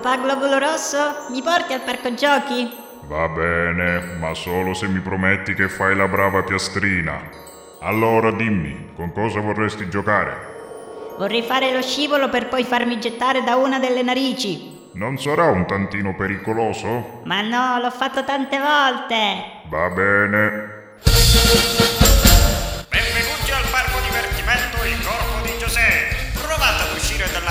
Papà Globulo Rosso, mi porti al parco giochi? Va bene, ma solo se mi prometti che fai la brava piastrina. Allora dimmi, con cosa vorresti giocare? Vorrei fare lo scivolo per poi farmi gettare da una delle narici. Non sarà un tantino pericoloso? Ma no, l'ho fatto tante volte. Va bene. Benvenuti al parco divertimento Il Corpo di Giuseppe. Provate ad uscire dal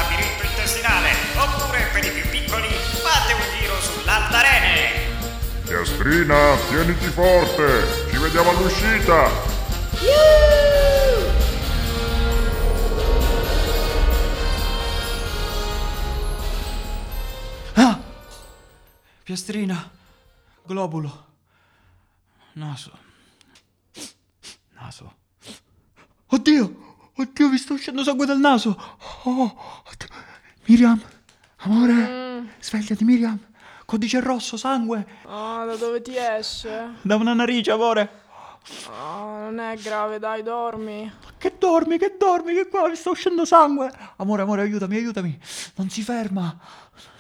Piastrina, tieniti forte! Ci vediamo all'uscita! Ah! Piastrina, globulo, naso, naso. Oddio, oddio, mi sta uscendo sangue dal naso. Oh. Miriam, amore, svegliati Miriam. Codice rosso, sangue, Ah, da dove ti esce? da una narice, amore. Ah, non è grave, dai, dormi. Che dormi, che dormi, che qua mi sta uscendo sangue. Amore, amore, aiutami, aiutami. Non si ferma.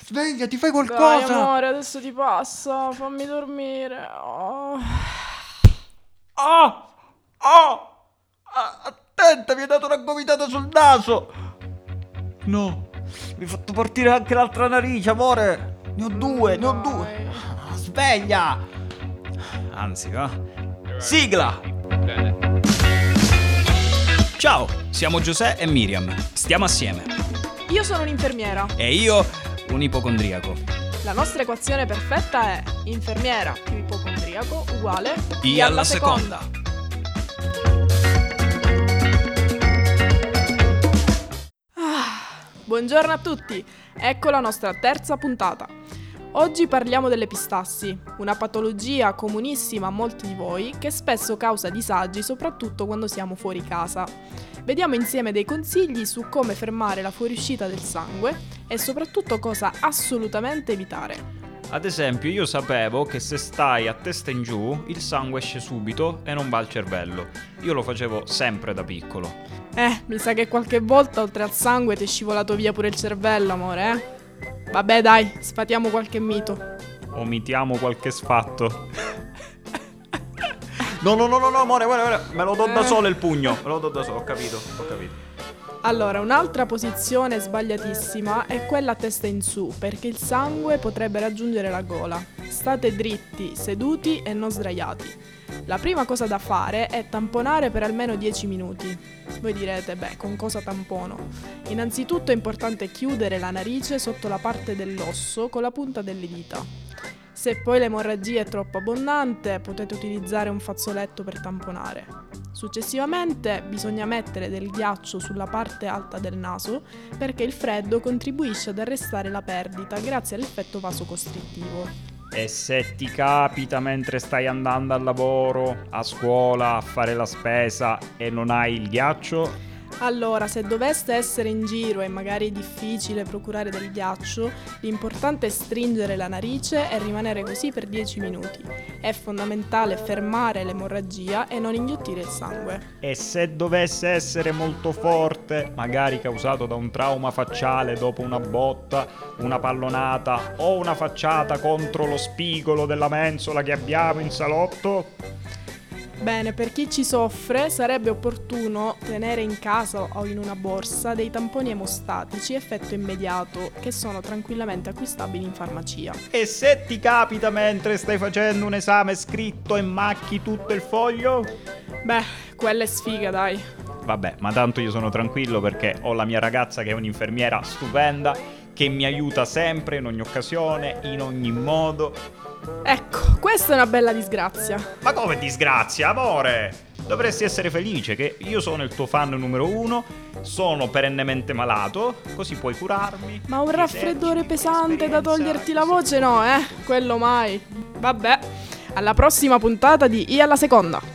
Svegliati, fai Dai, qualcosa. amore, adesso ti passa. Fammi dormire. Oh. Ah! Ah, Attenta, mi hai dato una gomitata sul naso! No, mi hai fatto partire anche l'altra narice, amore! Ne ho due, ne ho due! Sveglia! Anzi, va. Sigla! Ciao, siamo Giuseppe e Miriam. Stiamo assieme. Io sono un'infermiera. E io, un ipocondriaco. La nostra equazione perfetta è infermiera più ipocondriaco uguale I alla seconda. Buongiorno a tutti, ecco la nostra terza puntata. Oggi parliamo delle pistassi, una patologia comunissima a molti di voi che spesso causa disagi soprattutto quando siamo fuori casa. Vediamo insieme dei consigli su come fermare la fuoriuscita del sangue e soprattutto cosa assolutamente evitare. Ad esempio, io sapevo che se stai a testa in giù, il sangue esce subito e non va al cervello. Io lo facevo sempre da piccolo. Eh, mi sa che qualche volta oltre al sangue ti è scivolato via pure il cervello, amore, eh? Vabbè dai, sfatiamo qualche mito. Omitiamo qualche sfatto. No, no, no, no, no, amore, amore, amore, me lo do da Eh. solo il pugno. Me lo do da solo, ho capito, ho capito. Allora, un'altra posizione sbagliatissima è quella a testa in su, perché il sangue potrebbe raggiungere la gola. State dritti, seduti e non sdraiati. La prima cosa da fare è tamponare per almeno 10 minuti. Voi direte, beh, con cosa tampono? Innanzitutto è importante chiudere la narice sotto la parte dell'osso con la punta delle dita. Se poi l'emorragia è troppo abbondante, potete utilizzare un fazzoletto per tamponare. Successivamente bisogna mettere del ghiaccio sulla parte alta del naso perché il freddo contribuisce ad arrestare la perdita grazie all'effetto vasocostrittivo. E se ti capita mentre stai andando al lavoro, a scuola, a fare la spesa e non hai il ghiaccio, Allora, se doveste essere in giro e magari è difficile procurare del ghiaccio, l'importante è stringere la narice e rimanere così per 10 minuti. È fondamentale fermare l'emorragia e non inghiottire il sangue. E se dovesse essere molto forte, magari causato da un trauma facciale dopo una botta, una pallonata o una facciata contro lo spigolo della mensola che abbiamo in salotto, Bene, per chi ci soffre sarebbe opportuno tenere in casa o in una borsa dei tamponi emostatici effetto immediato che sono tranquillamente acquistabili in farmacia. e se ti capita mentre stai facendo un esame scritto e macchi tutto il foglio? Beh, quella è sfiga, dai. Vabbè, ma tanto io sono tranquillo perché ho la mia ragazza che è un'infermiera stupenda che mi aiuta sempre, in ogni occasione, in ogni modo. Ecco, questa è una bella disgrazia. Ma come disgrazia, amore? Dovresti essere felice che io sono il tuo fan numero uno, sono perennemente malato, così puoi curarmi. Ma un raffreddore pesante da toglierti la voce no, eh? Quello mai. Vabbè, alla prossima puntata di I alla seconda.